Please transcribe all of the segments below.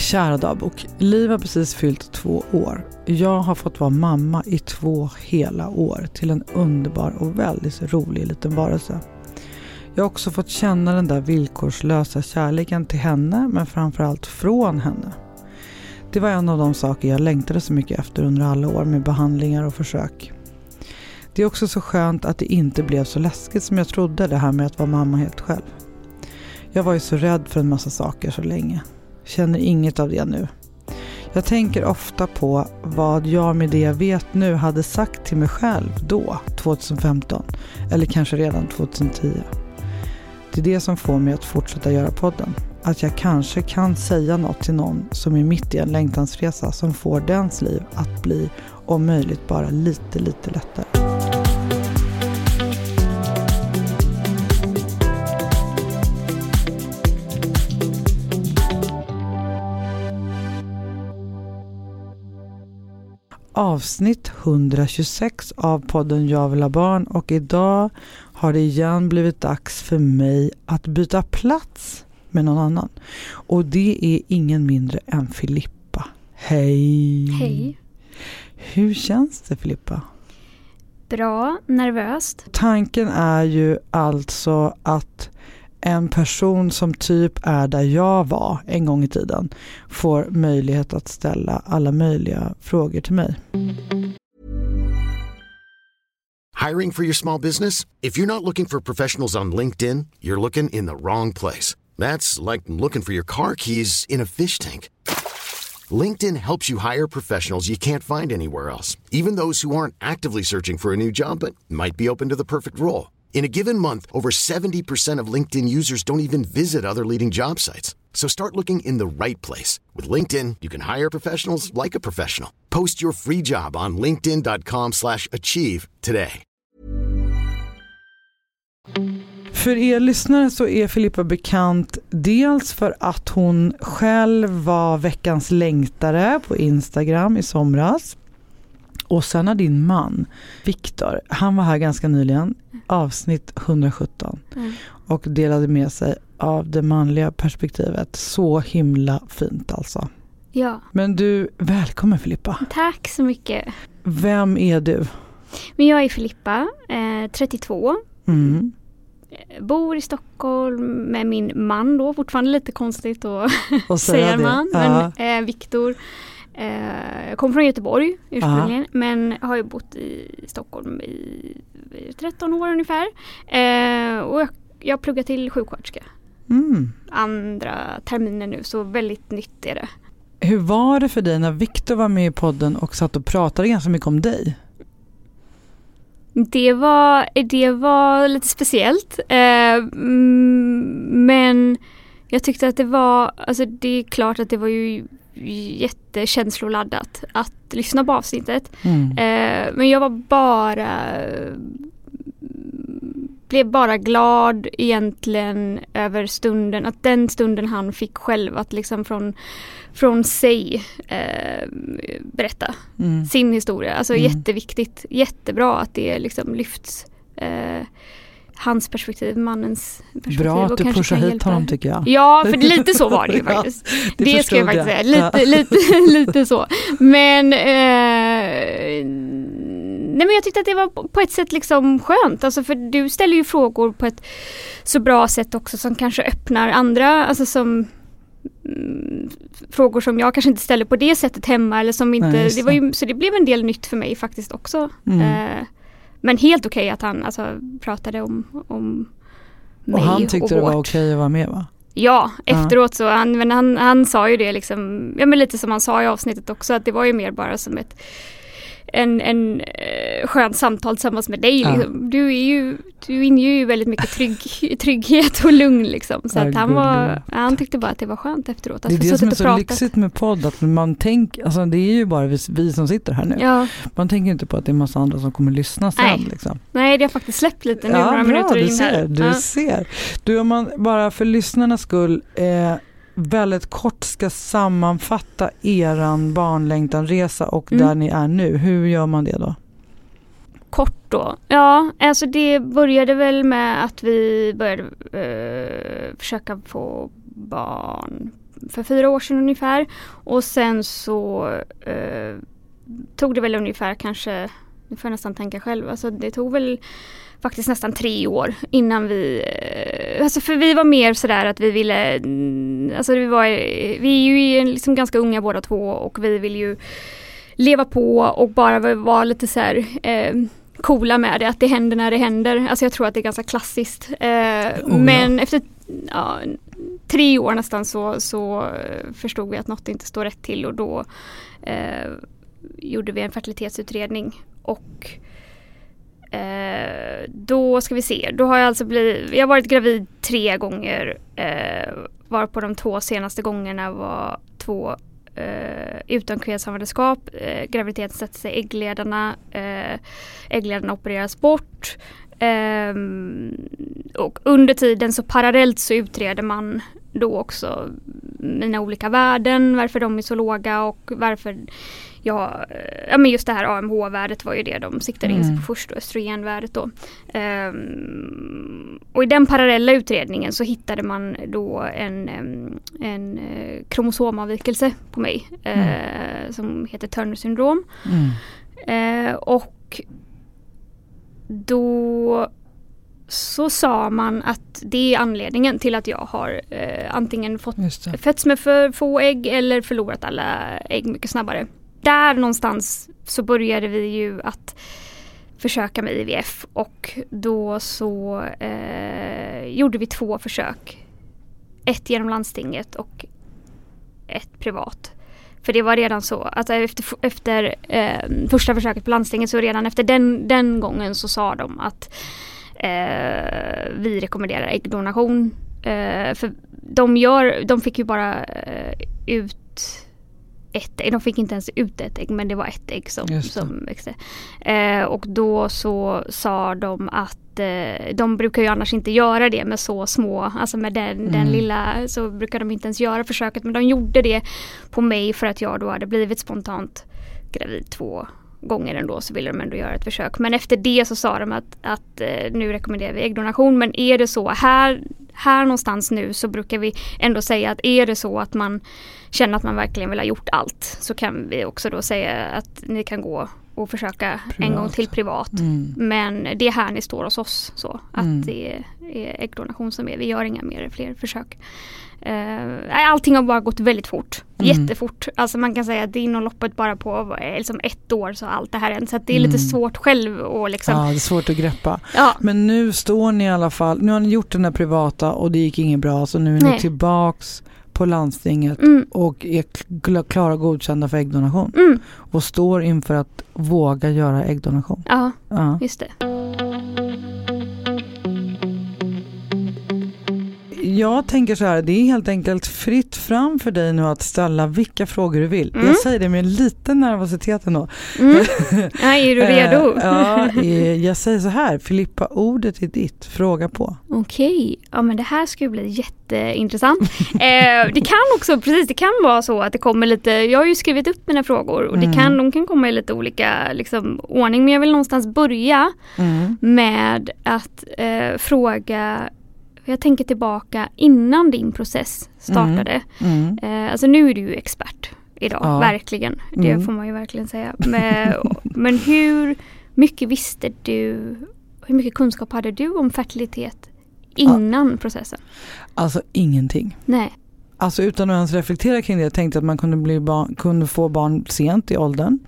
Kära dagbok. Liv har precis fyllt två år. Jag har fått vara mamma i två hela år till en underbar och väldigt rolig liten varelse. Jag har också fått känna den där villkorslösa kärleken till henne men framförallt från henne. Det var en av de saker jag längtade så mycket efter under alla år med behandlingar och försök. Det är också så skönt att det inte blev så läskigt som jag trodde det här med att vara mamma helt själv. Jag var ju så rädd för en massa saker så länge. Känner inget av det nu. Jag tänker ofta på vad jag med det jag vet nu hade sagt till mig själv då, 2015. Eller kanske redan 2010. Det är det som får mig att fortsätta göra podden. Att jag kanske kan säga något till någon som är mitt i en längtansresa som får dens liv att bli om möjligt bara lite, lite lättare. Avsnitt 126 av podden Jag vill ha barn och idag har det igen blivit dags för mig att byta plats med någon annan. Och det är ingen mindre än Filippa. Hej! Hej! Hur känns det Filippa? Bra, nervöst. Tanken är ju alltså att en person som typ är där jag var en gång i tiden får möjlighet att ställa alla möjliga frågor till mig. Hiring for your small business? If you're not looking for professionals on LinkedIn, you're looking in the wrong place. That's like looking for your car keys in a fish tank. LinkedIn helps you hire professionals you can't find anywhere else, even those who aren't actively searching for a new job but might be open to the perfect role. In a given month, over 70% of LinkedIn users don't even visit other leading job sites. So start looking in the right place. With LinkedIn, you can hire professionals like a professional. Post your free job on linkedin.com slash achieve today. För er lyssnare så är Filippa bekant dels för att hon själv var veckans längtare på Instagram i somras. Och sen har din man, Viktor, han var här ganska nyligen, avsnitt 117 mm. och delade med sig av det manliga perspektivet. Så himla fint alltså. Ja. Men du, välkommen Filippa. Tack så mycket. Vem är du? Men jag är Filippa, eh, 32. Mm. Eh, bor i Stockholm med min man då, fortfarande lite konstigt att säga man. Ja. Men eh, Viktor jag kommer från Göteborg ursprungligen men har ju bott i Stockholm i, i 13 år ungefär. Eh, och jag, jag pluggar till sjuksköterska. Mm. Andra terminen nu så väldigt nytt är det. Hur var det för dig när Viktor var med i podden och satt och pratade ganska mycket om dig? Det var, det var lite speciellt. Eh, men jag tyckte att det var, alltså det är klart att det var ju jättekänsloladdat att lyssna på avsnittet. Mm. Eh, men jag var bara blev bara glad egentligen över stunden, att den stunden han fick själv att liksom från, från sig eh, berätta mm. sin historia. Alltså mm. jätteviktigt, jättebra att det liksom lyfts. Eh, hans perspektiv, mannens perspektiv. Bra att du pushar hit honom tycker jag. Ja, för lite så var det ju faktiskt. ja, det, det ska jag faktiskt säga, lite, lite, lite så. Men eh, Nej men jag tyckte att det var på ett sätt liksom skönt, alltså för du ställer ju frågor på ett så bra sätt också som kanske öppnar andra, alltså som mm, frågor som jag kanske inte ställer på det sättet hemma eller som inte, Nej, det var ju, så det blev en del nytt för mig faktiskt också. Mm. Eh, men helt okej okay att han alltså, pratade om, om mig och han tyckte och det var okej okay att vara med va? Ja, efteråt så, han, men han, han sa ju det liksom, ja men lite som han sa i avsnittet också att det var ju mer bara som ett en, en eh, skönt samtal tillsammans med dig. Ja. Liksom. Du, är ju, du inger ju väldigt mycket trygg, trygghet och lugn. Liksom. Så att han, var, han tyckte bara att det var skönt efteråt. Att det är det som är så pratat. lyxigt med podd, att man tänker, alltså det är ju bara vi, vi som sitter här nu. Ja. Man tänker inte på att det är massa andra som kommer lyssna sen. Nej, liksom. Nej det har faktiskt släppt lite nu ja, några bra, minuter du in ser, här. Du ja. ser. Du, om man bara för lyssnarnas skull eh, väldigt kort ska sammanfatta eran barnlängtanresa och mm. där ni är nu, hur gör man det då? Kort då? Ja, alltså det började väl med att vi började eh, försöka få barn för fyra år sedan ungefär. Och sen så eh, tog det väl ungefär kanske, nu får jag nästan tänka själv, alltså det tog väl faktiskt nästan tre år innan vi, eh, alltså för vi var mer sådär att vi ville, mm, alltså vi var, vi är ju liksom ganska unga båda två och vi vill ju leva på och bara vara lite så här, eh, coola med det, att det händer när det händer. Alltså jag tror att det är ganska klassiskt. Eh, oh, men ja. efter ja, tre år nästan så, så förstod vi att något inte står rätt till och då eh, gjorde vi en fertilitetsutredning och eh, då ska vi se, då har jag alltså blivit, jag har varit gravid tre gånger varpå var på de två senaste gångerna var två eh, utan kvävshavandeskap. Eh, graviditeten sätter sig i äggledarna. Eh, äggledarna opereras bort. Eh, och under tiden så parallellt så utreder man då också mina olika värden, varför de är så låga och varför ja, ja men just det här AMH-värdet var ju det de siktade in sig på mm. först, och östrogenvärdet då. Um, och i den parallella utredningen så hittade man då en, en uh, kromosomavvikelse på mig mm. uh, som heter Turner syndrom. Mm. Uh, och då så sa man att det är anledningen till att jag har eh, antingen fått fötts med för få ägg eller förlorat alla ägg mycket snabbare där någonstans så började vi ju att försöka med IVF och då så eh, gjorde vi två försök. Ett genom landstinget och ett privat. För det var redan så att efter, efter eh, första försöket på landstinget så redan efter den, den gången så sa de att eh, vi rekommenderar äggdonation. Eh, för de, gör, de fick ju bara eh, ut ett ägg. De fick inte ens ut ett ägg men det var ett ägg som, som växte. Eh, och då så sa de att eh, de brukar ju annars inte göra det med så små, alltså med den, mm. den lilla så brukar de inte ens göra försöket men de gjorde det på mig för att jag då hade blivit spontant gravid två gånger ändå så ville de ändå göra ett försök. Men efter det så sa de att, att eh, nu rekommenderar vi äggdonation. Men är det så här, här någonstans nu så brukar vi ändå säga att är det så att man känner att man verkligen vill ha gjort allt så kan vi också då säga att ni kan gå och försöka privat. en gång till privat. Mm. Men det är här ni står hos oss. Så att mm. det är äggdonation som är. Vi gör inga mer fler försök. Uh, allting har bara gått väldigt fort. Mm. Jättefort. Alltså man kan säga att inom loppet bara på liksom ett år så har allt det här hänt. Så det är mm. lite svårt själv att liksom. Ja, det är svårt att greppa. Ja. Men nu står ni i alla fall, nu har ni gjort den där privata och det gick inget bra så nu är ni Nej. tillbaks på landstinget mm. och är klara och godkända för äggdonation. Mm. Och står inför att våga göra äggdonation. Ja, ja. just det. Jag tänker så här, det är helt enkelt fritt fram för dig nu att ställa vilka frågor du vill. Mm. Jag säger det med lite nervositet ändå. Mm. Ja, är du redo? Eh, ja, eh, jag säger så här, Filippa, ordet är ditt, fråga på. Okej, okay. ja men det här ska bli jätteintressant. eh, det kan också, precis det kan vara så att det kommer lite, jag har ju skrivit upp mina frågor och det mm. kan, de kan komma i lite olika liksom, ordning men jag vill någonstans börja mm. med att eh, fråga jag tänker tillbaka innan din process startade. Mm. Mm. Eh, alltså nu är du ju expert idag, ja. verkligen. Det mm. får man ju verkligen säga. Men, men hur mycket visste du, hur mycket kunskap hade du om fertilitet innan ja. processen? Alltså ingenting. Nej. Alltså utan att ens reflektera kring det, jag tänkte att man kunde, bli barn, kunde få barn sent i åldern.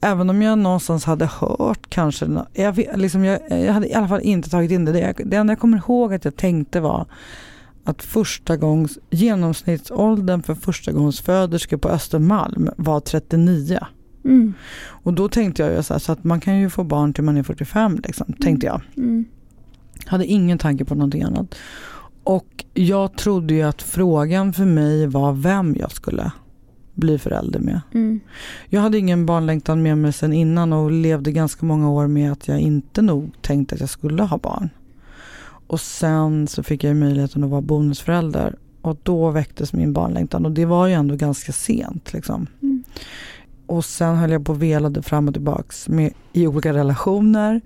Även om jag någonstans hade hört kanske, jag, liksom jag, jag hade i alla fall inte tagit in det. Det, det enda jag kommer ihåg att jag tänkte var att första gångs, genomsnittsåldern för första gångs föderskor på Östermalm var 39. Mm. Och då tänkte jag ju så, här, så, att man kan ju få barn till man är 45 liksom, tänkte jag. Mm. Hade ingen tanke på någonting annat. Och jag trodde ju att frågan för mig var vem jag skulle bli förälder med. Mm. Jag hade ingen barnlängtan med mig sen innan och levde ganska många år med att jag inte nog tänkte att jag skulle ha barn. Och sen så fick jag möjligheten att vara bonusförälder och då väcktes min barnlängtan och det var ju ändå ganska sent. Liksom. Mm. Och sen höll jag på och velade fram och tillbaks med, i olika relationer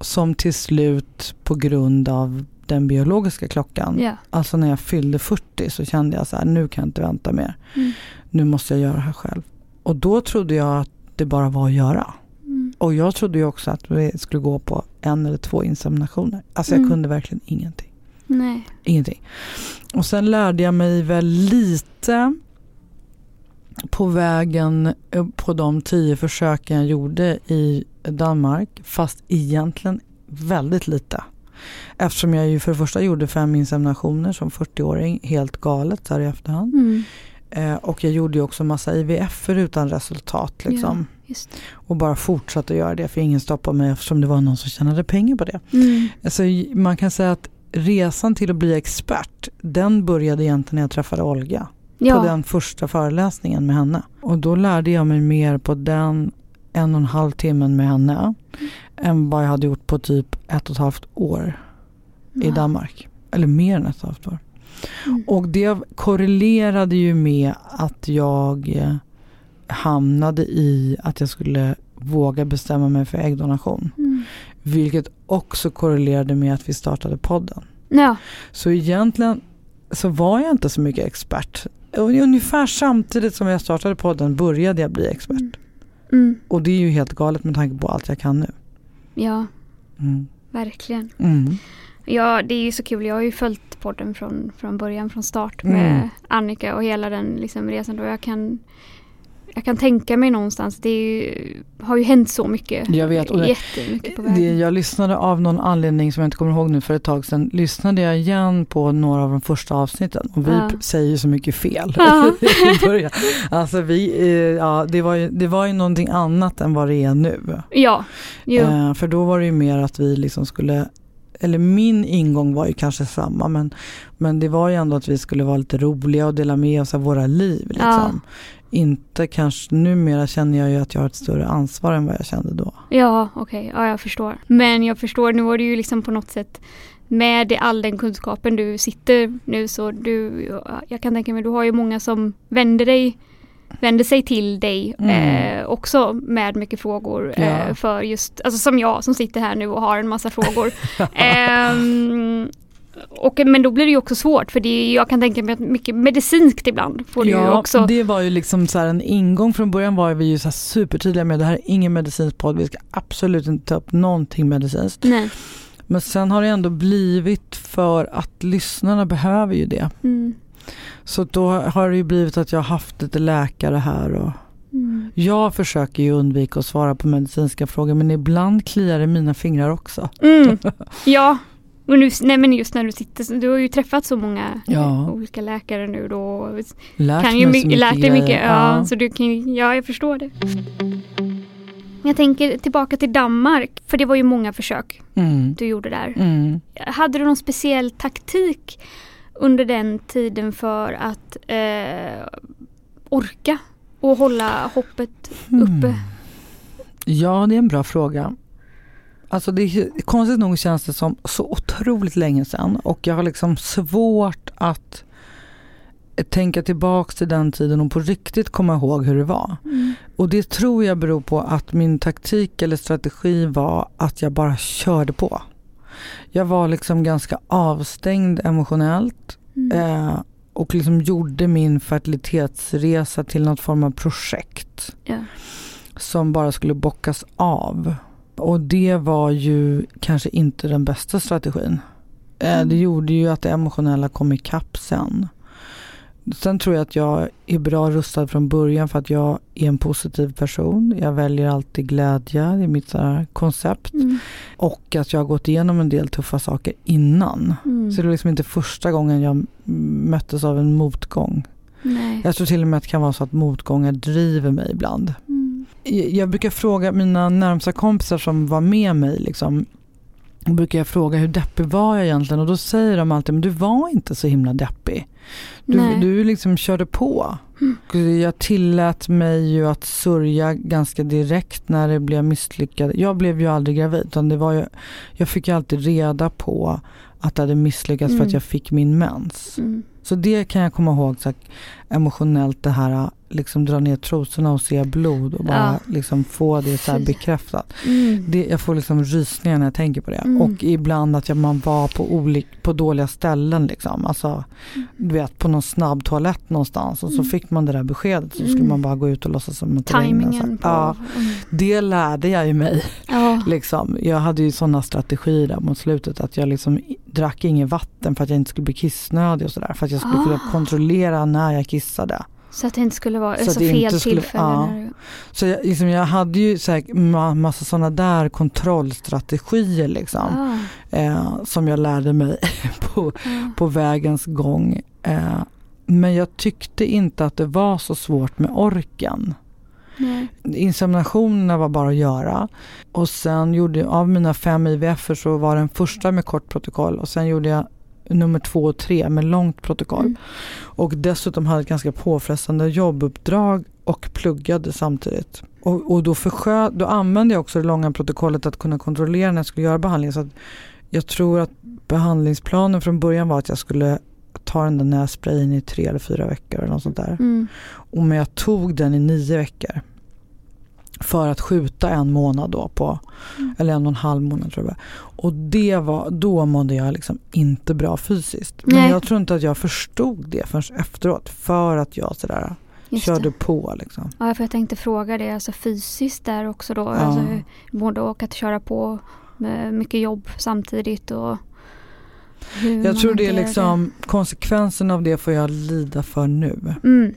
som till slut på grund av den biologiska klockan. Ja. Alltså när jag fyllde 40 så kände jag så här, nu kan jag inte vänta mer. Mm. Nu måste jag göra det här själv. Och då trodde jag att det bara var att göra. Mm. Och jag trodde ju också att vi skulle gå på en eller två inseminationer. Alltså jag Mm. kunde verkligen ingenting. Nej. Ingenting. Och sen lärde jag mig väl lite på vägen eh, på de tio försöken jag gjorde i Danmark. Fast egentligen väldigt lite. Eftersom jag ju för det första gjorde fem inseminationer som 40-åring, helt galet så här i efterhand. Mm. Eh, och jag gjorde ju också massa IVF utan resultat. Liksom. Det. Och bara fortsatte att göra det för ingen stoppade mig eftersom det var någon som tjänade pengar på det. Mm. Alltså, man kan säga att resan till att bli expert den började egentligen när jag träffade Olga. Ja. På den första föreläsningen med henne. Och då lärde jag mig mer på den en och en halv timmen med henne. Än vad jag hade gjort på typ ett och ett halvt år i. Danmark. Eller mer än ett och ett halvt år. Mm. Och det korrelerade ju med att jag eh, hamnade i att jag skulle våga bestämma mig för äggdonation. Mm. Vilket också korrelerade med att vi startade podden. Ja. Så egentligen så var jag inte så mycket expert. Ungefär samtidigt som jag startade podden började jag bli expert. Mm. Mm. Och det är ju helt galet med tanke på allt jag kan nu. Ja, Mm. verkligen. Mm. Ja, det är ju så kul. Jag har ju följt podden från, från början, från start med Mm. Annika och hela den liksom, resan. Då jag, kan, jag kan tänka mig någonstans, det ju, har ju hänt så mycket. Jag vet, och det- på Det, jag lyssnade av någon anledning som jag inte kommer ihåg nu för ett tag sedan. Lyssnade jag igen på några av de första avsnitten och vi Ja. säger så mycket fel Ja. i början. Alltså vi, eh, ja, det, var ju, det var ju någonting annat än vad det är nu. Ja, jo. Eh, för då var det ju mer att vi liksom skulle eller min ingång var ju kanske samma men, men det var ju ändå att vi skulle vara lite roliga och dela med oss av våra liv. Liksom. Inte kanske, numera känner jag ju att jag har ett större ansvar än vad jag kände då. Ja, okej. Ja, jag förstår. Men jag förstår, nu var det ju liksom på något sätt med all den kunskapen du sitter nu så du, jag kan tänka mig, du har ju många som vänder dig vänder sig till dig Mm. eh, också med mycket frågor Ja. eh, för just, alltså som jag som sitter här nu och har en massa frågor. Ehm, och, men då blir det ju också svårt för det är, jag kan tänka mig att mycket medicinskt ibland får du ju Ja, också. det var ju liksom så här en ingång från början var vi ju så här supertydliga med det här är ingen medicinsk podd, vi ska absolut inte ta upp någonting medicinskt. Nej. Men sen har det ändå blivit för att lyssnarna behöver ju det. Mm. Så då har det ju blivit att jag har haft lite läkare här och Mm. jag försöker ju undvika att svara på medicinska frågor men ibland kliar det mina fingrar också. Mm. Ja, och nu, nej men just när du sitter, du har ju träffat så många Ja. olika läkare nu då. Lärt kan ju så mycket, lärt dig mycket, ja, så du kan, ja jag förstår det. Jag tänker tillbaka till Danmark, för det var ju många försök Mm. du gjorde där. Mm. Hade du någon speciell taktik under den tiden för att eh, orka och hålla hoppet uppe? Mm. Ja, det är en bra fråga. Alltså det konstigt nog känns det som så otroligt länge sedan och jag har liksom svårt att tänka tillbaks till den tiden och på riktigt komma ihåg hur det var. Mm. Och det tror jag beror på att min taktik eller strategi var att jag bara körde på. Jag var liksom ganska avstängd emotionellt Mm. eh, och liksom gjorde min fertilitetsresa till något form av projekt Ja. som bara skulle bockas av. Och det var ju kanske inte den bästa strategin. Eh, Mm. Det gjorde ju att det emotionella kom ikapp sen. Sen tror jag att jag är bra rustad från början för att jag är en positiv person. Jag väljer alltid glädje i mitt koncept. Mm. Och att jag har gått igenom en del tuffa saker innan. Mm. Så det var liksom inte första gången jag möttes av en motgång. Nej. Jag tror till och med att det kan vara så att motgångar driver mig ibland. Mm. Jag brukar fråga mina närmsta kompisar som var med mig liksom, då brukar jag fråga hur deppig var jag egentligen och då säger de alltid men du var inte så himla deppig. Du, Nej. du liksom körde på. Mm. Jag tillät mig ju att sörja ganska direkt när det blev misslyckat. Jag blev ju aldrig gravid utan det var ju, jag fick ju alltid reda på att det hade misslyckats för Mm. att jag fick min mens. Mm. Så det kan jag komma ihåg så här, emotionellt det här liksom dra ner trosorna och se blod och bara ja. liksom få det så bekräftat. Mm. Det, jag får liksom rysningar när jag tänker på det. Mm. Och ibland att jag, man var på, olik, på dåliga ställen. Liksom. Alltså, mm. Du vet på någon snabb toalett någonstans och så mm. fick man det där beskedet. Så skulle mm. man bara gå ut och låtsas som att det regnade. Ja, mm. det lärde jag ju mig. Ja. liksom. Jag hade ju sådana strategier där mot slutet att jag liksom drack inget vatten för att jag inte skulle bli kissnödig och sådär. För att jag skulle ah. kunna kontrollera när jag kissade. Så att det inte skulle vara så alltså fel tillfälle? Ja. Så jag, liksom, jag hade ju så här, massa sådana där kontrollstrategier liksom. Ah. Eh, som jag lärde mig på, ah. på vägens gång. Eh, men jag tyckte inte att det var så svårt med orken. Nej. Inseminationerna var bara att göra. Och sen gjorde av mina fem IVF så var den första med kort protokoll och sen gjorde jag nummer två och tre med långt protokoll. Mm. Och dessutom hade ett ganska påfrestande jobbuppdrag och pluggade samtidigt. Och, och då, förskö, då använde jag också det långa protokollet att kunna kontrollera när jag skulle göra behandlingen. Så jag tror att behandlingsplanen från början var att jag skulle ta den där nässprayen i tre eller fyra veckor eller något sånt där. Mm. Och men jag tog den i nio veckor för att skjuta en månad då på, mm. eller en och en halv månad tror jag. Och det var, då mådde jag liksom inte bra fysiskt. Men Nej. jag tror inte att jag förstod det förrän efteråt för att jag sådär Just körde det. på. Liksom. Ja, för jag tänkte fråga det, alltså fysiskt där också då. Ja. Alltså, både åka att köra på med mycket jobb samtidigt och jag tror det är liksom konsekvensen av det får jag lida för nu. Mm.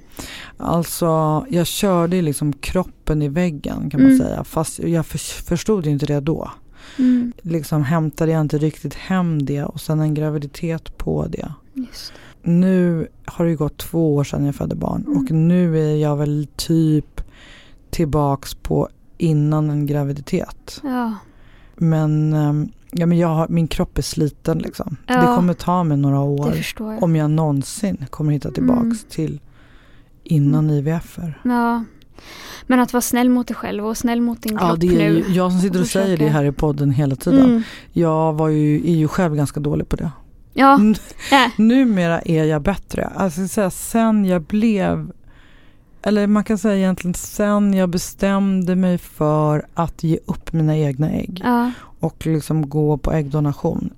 Alltså jag körde liksom kroppen i väggen kan man mm. säga fast jag förstod inte det då. Mm. Liksom hämtade jag inte riktigt hem det och sen en graviditet på det. Just. Nu har det gått två år sedan jag födde barn mm. och nu är jag väl typ tillbaks på innan en graviditet. Ja. Men ehm, Ja, men jag min kropp är sliten liksom. Ja, det kommer ta mig några år jag. om jag någonsin kommer hitta tillbaks mm. till innan IVF. Ja. Men att vara snäll mot dig själv och snäll mot din ja, kropp det är nu. jag som sitter och säger det här i podden hela tiden. Mm. Jag var ju, är ju själv ganska dålig på det. Ja. Äh. Numera är jag bättre. Alltså sen jag blev eller man kan säga egentligen sen jag bestämde mig för att ge upp mina egna ägg. Ja och liksom gå på äggdonation.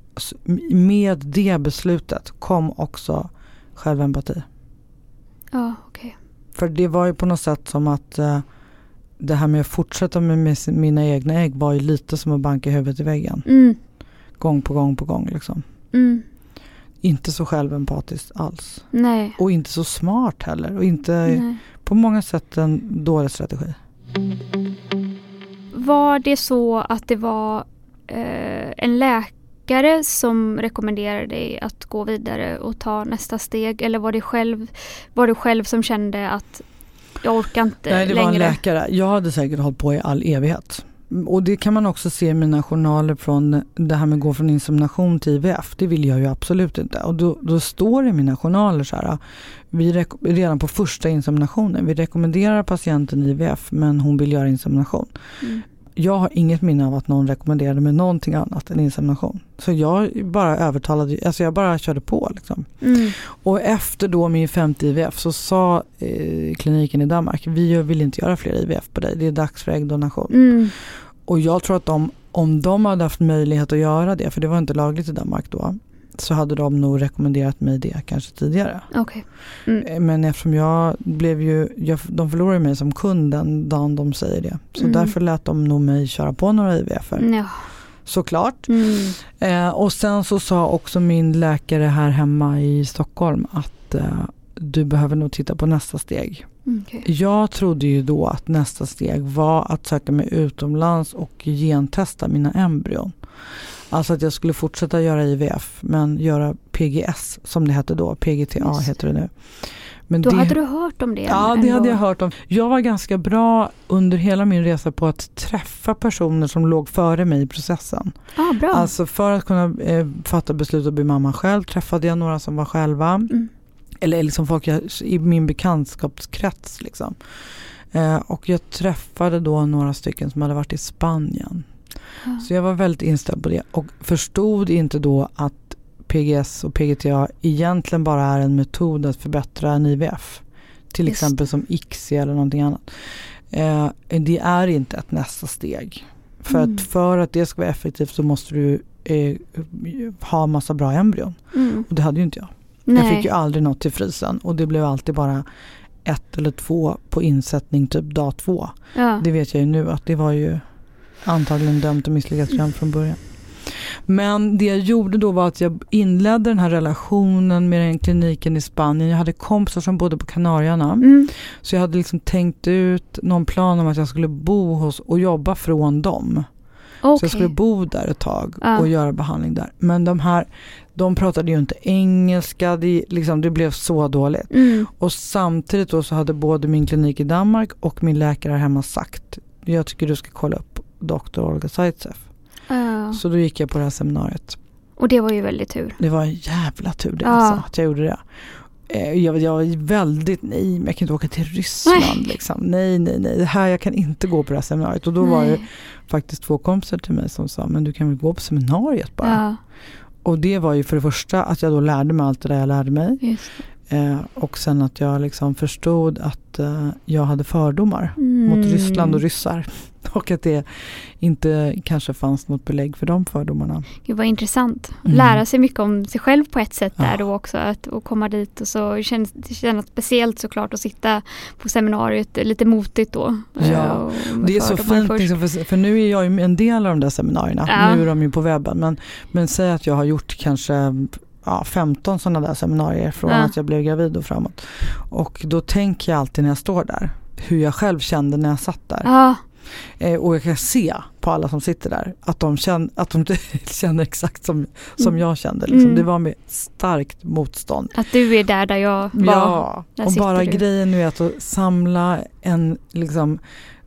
Med det beslutet kom också självempati. Ja. Okay. För det var ju på något sätt som att uh, det här med att fortsätta med mina egna ägg var ju lite som att banka huvudet i väggen. Mm. Gång på gång på gång liksom. Mm. Inte så självempatiskt alls. Nej. Och inte så smart heller. Och inte Nej. på många sätt en dålig strategi. Var det så att det var eh, en läkare som rekommenderade dig att gå vidare och ta nästa steg? Eller var det själv, var det själv som kände att jag orkar inte längre? Nej, det var en läkare. Jag hade säkert hållit på i all evighet. Mm, och det kan man också se i mina journaler från det här med att gå från insemination till IVF. Det vill jag ju absolut inte. Och då, då står det i mina journaler så här. Vi redan på första inseminationen. Vi rekommenderar patienten IVF men hon vill göra insemination. Mm jag har inget minne av att någon rekommenderade mig någonting annat än insemination. Så jag bara övertalade, alltså jag bara körde på. Liksom. Mm. Och efter då min femte IVF så sa eh, kliniken i Danmark, vi vill inte göra fler IVF på dig, det är dags för äggdonation. Mm. Och jag tror att de, om de hade haft möjlighet att göra det, för det var inte lagligt i Danmark då, så hade de nog rekommenderat mig det kanske tidigare. Okay. Mm. Eh, men eftersom jag blev ju, jag, de förlorade mig som kund den dagen de säger det. Så mm. därför lät de nog mig köra på några IVF. Ja. Såklart. Mm. Eh, och sen så sa också min läkare här hemma i Stockholm att eh, du behöver nog titta på nästa steg. Okay. Jag trodde ju då att nästa steg var att söka mig utomlands och gentesta mina embryon. Alltså att jag skulle fortsätta göra IVF men göra PGS som det hette då, PGTA Just. heter det nu. Men då det, hade du hört om det? Ja, det hade jag hört om. Jag var ganska bra under hela min resa på att träffa personer som låg före mig i processen. Ah, bra. Alltså för att kunna eh, fatta beslut att bli mamma själv träffade jag några som var själva. Mm. Eller liksom folk jag, i min bekantskapskrets. Liksom. Eh, och jag träffade då några stycken som hade varit i Spanien. Så jag var väldigt inställd på det och förstod inte då att PGS och PGTA egentligen bara är en metod att förbättra en IVF. Till Just. exempel som ICSI eller någonting annat. Eh, det är inte ett nästa steg. För mm. att för att det ska vara effektivt så måste du eh, ha massa bra embryon. Mm. Och det hade ju inte jag. Nej. Jag fick ju aldrig något till frysen och det blev alltid bara ett eller två på insättning typ dag två. Ja. Det vet jag ju nu att det var ju antagligen dömt att misslyckas redan från början. Men det jag gjorde då var att jag inledde den här relationen med den kliniken i Spanien. Jag hade kompisar som bodde på Kanarierna. Mm. Så jag hade liksom tänkt ut någon plan om att jag skulle bo hos och jobba från dem. Okay. Så jag skulle bo där ett tag och göra behandling där. Men de här, de pratade ju inte engelska, det, liksom, det blev så dåligt. Mm. Och samtidigt då så hade både min klinik i Danmark och min läkare hemma sagt, jag tycker du ska kolla upp doktor Olga Zaitsev. Uh. Så då gick jag på det här seminariet. Och det var ju väldigt tur. Det var en jävla tur det uh. alltså, att jag gjorde det. Eh, jag, jag var väldigt, nej men jag kan inte åka till Ryssland nej. liksom. Nej, nej, nej, det här, jag kan inte gå på det här seminariet. Och då nej. var det faktiskt två kompisar till mig som sa, men du kan väl gå på seminariet bara. Ja. Och det var ju för det första att jag då lärde mig allt det där jag lärde mig. Eh, och sen att jag liksom förstod att eh, jag hade fördomar mm. mot Ryssland och ryssar. Och att det inte kanske fanns något belägg för de fördomarna. Gud vad intressant. Mm. Lära sig mycket om sig själv på ett sätt ja. där då också. Att, och komma dit och så känns det känns speciellt såklart att sitta på seminariet lite motigt då. Ja, det är så fint liksom, för, för, nu är jag ju en del av de där seminarierna. Ja. Nu är de ju på webben. Men, men säg att jag har gjort kanske ja, 15 sådana där seminarier från ja. att jag blev gravid och framåt. Och då tänker jag alltid när jag står där hur jag själv kände när jag satt där. Ja. Eh, och jag kan se på alla som sitter där att de känner, att de känner exakt som, som mm. jag kände. Liksom. Mm. Det var med starkt motstånd. Att du är där där jag var. Ja, och bara du. grejen nu är att samla en liksom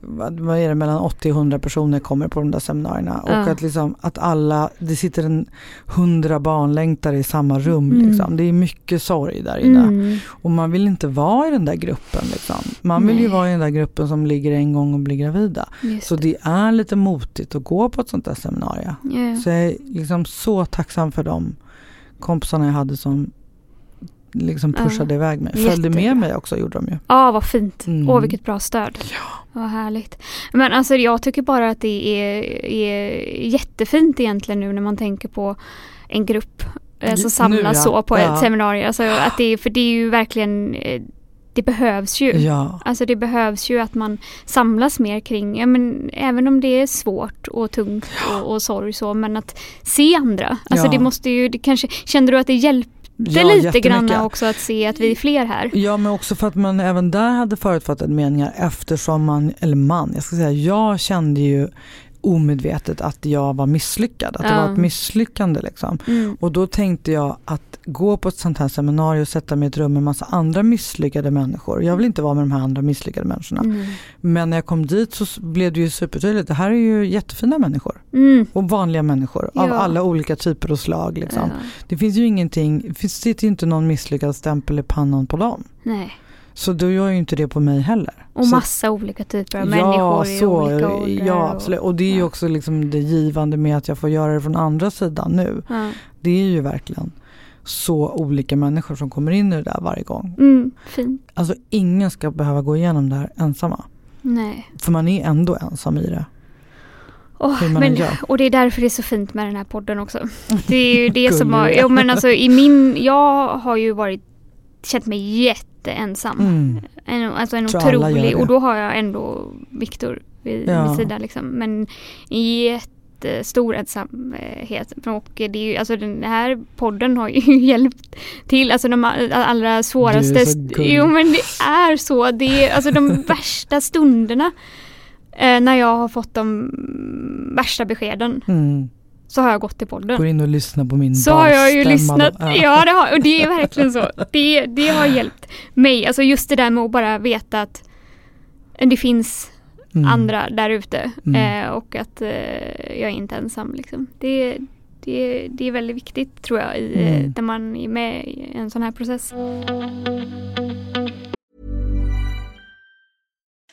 vad, är det, mellan 80 och 100 personer kommer på de där seminarierna. Ja. Och att, liksom, att alla, det sitter en hundra barnlängtare i samma rum. Mm. Liksom. Det är mycket sorg där inne. Mm. Och man vill inte vara i den där gruppen. Liksom. Man vill Nej. ju vara i den där gruppen som ligger en gång och blir gravida. Just så det. det är lite motigt att gå på ett sånt där seminarium. Yeah. Så jag är liksom så tacksam för de kompisarna jag hade som liksom pushade ja. iväg mig. Följde Jättebra. med mig också gjorde de ju. Ja vad fint. Mm. Åh vilket bra stöd. Ja. Vad härligt. Men alltså jag tycker bara att det är, är jättefint egentligen nu när man tänker på en grupp alltså samlas nu, ja. så på ja. ett seminarium. Alltså att det, för det är ju verkligen eh, det behövs ju. Ja. Alltså det behövs ju att man samlas mer kring, ja, men, även om det är svårt och tungt och, och sorg så, men att se andra. Alltså ja. det måste ju, det kanske, kände du att det hjälpte ja, lite grann också att se att vi är fler här. Ja men också för att man även där hade förutfattade meningar eftersom man, eller man, jag ska säga jag kände ju omedvetet att jag var misslyckad, att ja. det var ett misslyckande. Liksom. Mm. Och då tänkte jag att gå på ett sånt här seminarium och sätta mig i ett rum med massa andra misslyckade människor. Jag vill inte vara med de här andra misslyckade människorna. Mm. Men när jag kom dit så blev det ju supertydligt. Det här är ju jättefina människor. Mm. Och vanliga människor ja. av alla olika typer och slag. Liksom. Ja. Det finns ju ingenting, det sitter ju inte någon misslyckad stämpel i pannan på dem. Nej. Så då gör ju inte det på mig heller. Och så, massa olika typer av ja, människor i så, olika åldrar. Ja, absolut. Och det är ju också liksom det givande med att jag får göra det från andra sidan nu. Ja. Det är ju verkligen så olika människor som kommer in i det där varje gång. Mm, fint. Alltså ingen ska behöva gå igenom det här ensamma. Nej. För man är ändå ensam i det. Oh, men, och det är därför det är så fint med den här podden också. Det är ju det som har, jo, men alltså, i min, jag har ju varit, känt mig jätteensam. Mm. En, alltså en otrolig, och då har jag ändå Viktor vid ja. min sida liksom. Men jätte jättestor ensamhet. Och det är ju, alltså den här podden har ju hjälpt till, alltså de allra svåraste. Jo men det är så, det är alltså de värsta stunderna eh, när jag har fått de värsta beskeden. Mm. Så har jag gått till podden. Går in och lyssnar på min Så har jag ju lyssnat. Ja det har, och det är verkligen så. Det, det har hjälpt mig. Alltså just det där med att bara veta att det finns mm. andra där ute mm. eh, och att eh, jag är inte ensam. Liksom. Det, det, det är väldigt viktigt tror jag i, eh, mm. när man är med i en sån här process.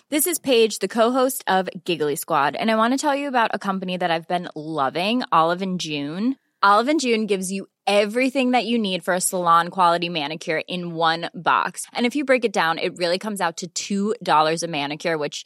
This is Paige, the co-host of Giggly Squad, and I want to tell you about a company that I've been loving, Olive and June. Olive and June gives you everything that you need for a salon quality manicure in one box. And if you break it down, it really comes out to $2 a manicure, which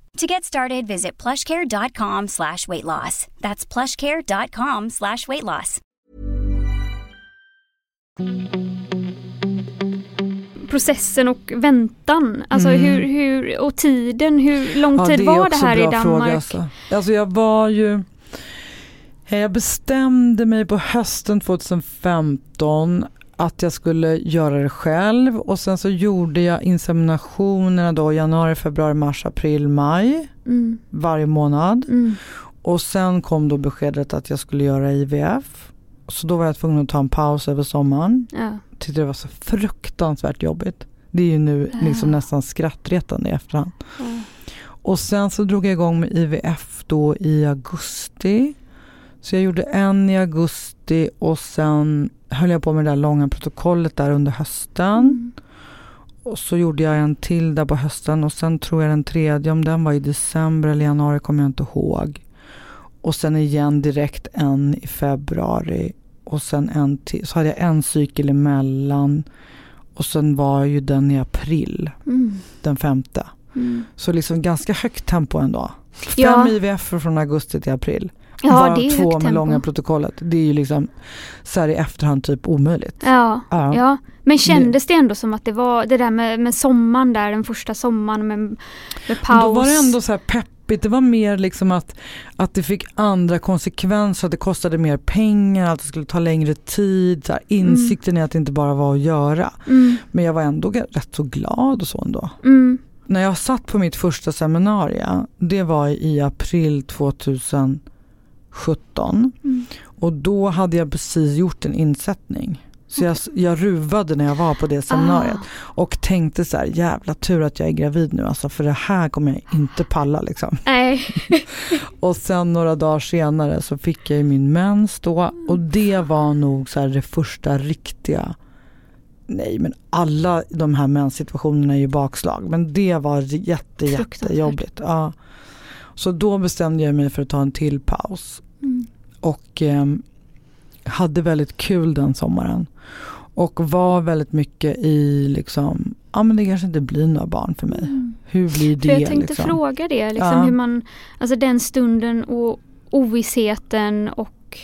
To get started, visit plushcare.com slash weight loss. That's plushcare.com slash weight loss. Processen och väntan, alltså mm. hur, hur, och tiden, hur lång ja, tid det var det här i Danmark? Fråga, alltså. alltså jag var ju jag bestämde mig på hösten 2015 att jag skulle göra det själv och sen så gjorde jag inseminationerna då januari, februari, mars, april, maj mm. varje månad. Mm. Och sen kom då beskedet att jag skulle göra IVF. Så då var jag tvungen att ta en paus över sommaren. Ja. Tyckte det var så fruktansvärt jobbigt. Det är ju nu liksom nästan skrattretande i efterhand. Ja. Och sen så drog jag igång med IVF då i augusti. Så jag gjorde en i augusti och sen höll jag på med det där långa protokollet där under hösten. Mm. Och så gjorde jag en till där på hösten och sen tror jag den tredje, om den var i december eller januari kommer jag inte ihåg. Och sen igen direkt en i februari och sen en till. Så hade jag en cykel emellan och sen var ju den i april, mm. den femte. Mm. Så liksom ganska högt tempo ändå. Fem ja. IVF från augusti till april. Ja, det är två med tempo. långa protokollet. Det är ju liksom så här i efterhand typ omöjligt. Ja, ja. ja. men kändes det ändå som att det var det där med, med sommaren där, den första sommaren med, med paus? Då var det ändå så här peppigt. Det var mer liksom att, att det fick andra konsekvenser, att det kostade mer pengar, att det skulle ta längre tid. Så här, insikten mm. i att det inte bara var att göra. Mm. Men jag var ändå rätt så glad och så ändå. Mm. När jag satt på mitt första seminarium, det var i april 2000 17. Mm. Och då hade jag precis gjort en insättning. Så jag, jag ruvade när jag var på det seminariet ah. och tänkte så här, jävla tur att jag är gravid nu alltså för det här kommer jag inte palla liksom. Nej. och sen några dagar senare så fick jag min mens då och det var nog så det första riktiga Nej men alla de här menssituationerna är ju bakslag men det var jätte, jättejobbigt. Ja. Så då bestämde jag mig för att ta en till paus. Mm. Och eh, hade väldigt kul den sommaren. Och var väldigt mycket i liksom, ja men det kanske inte blir några barn för mig. Mm. Hur blir det? För jag tänkte liksom? fråga det, liksom, ja. hur man, alltså den stunden och ovissheten och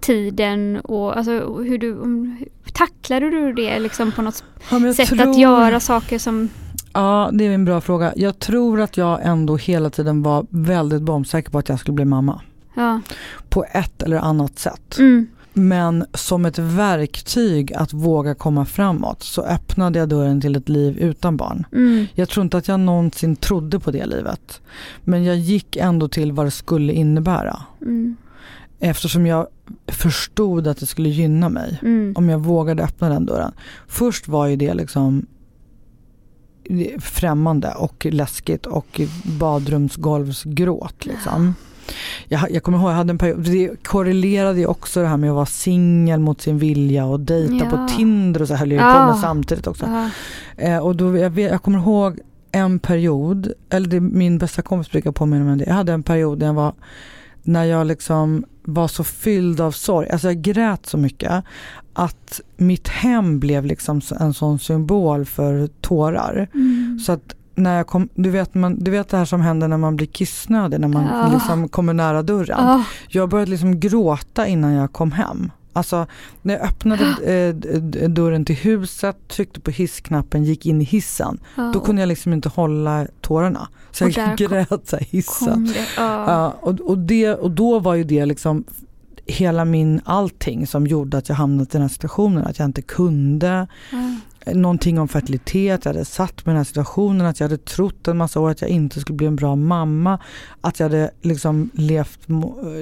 tiden och alltså hur du, tacklade du det liksom på något ja, sätt tror... att göra saker som Ja, det är en bra fråga. Jag tror att jag ändå hela tiden var väldigt bombsäker på att jag skulle bli mamma. Ja. På ett eller annat sätt. Mm. Men som ett verktyg att våga komma framåt så öppnade jag dörren till ett liv utan barn. Mm. Jag tror inte att jag någonsin trodde på det livet. Men jag gick ändå till vad det skulle innebära. Mm. Eftersom jag förstod att det skulle gynna mig. Mm. Om jag vågade öppna den dörren. Först var ju det liksom främmande och läskigt och badrumsgolvsgråt. Liksom. Jag, jag kommer ihåg, jag hade en period, det korrelerade ju också det här med att vara singel mot sin vilja och dejta ja. på Tinder och så höll jag ja. på med samtidigt också. Ja. Eh, och då, jag, jag kommer ihåg en period, eller det, min bästa kompis brukar påminna mig om det, jag hade en period när jag var när jag liksom var så fylld av sorg, alltså jag grät så mycket att mitt hem blev liksom en sån symbol för tårar. Mm. Så att när jag kom, du vet, man, du vet det här som händer när man blir kissnödig, när man ja. liksom kommer nära dörren. Ja. Jag började liksom gråta innan jag kom hem. Alltså när jag öppnade eh, dörren till huset, tryckte på hissknappen, gick in i hissen. Ja. Då kunde jag liksom inte hålla tårarna. Så jag grät så hissen. Ja. ja. och, och, det, och då var ju det liksom hela min allting som gjorde att jag hamnade i den här situationen. Att jag inte kunde. Mm någonting om fertilitet, jag hade satt mig i den här situationen, att jag hade trott en massa år att jag inte skulle bli en bra mamma. Att jag hade liksom levt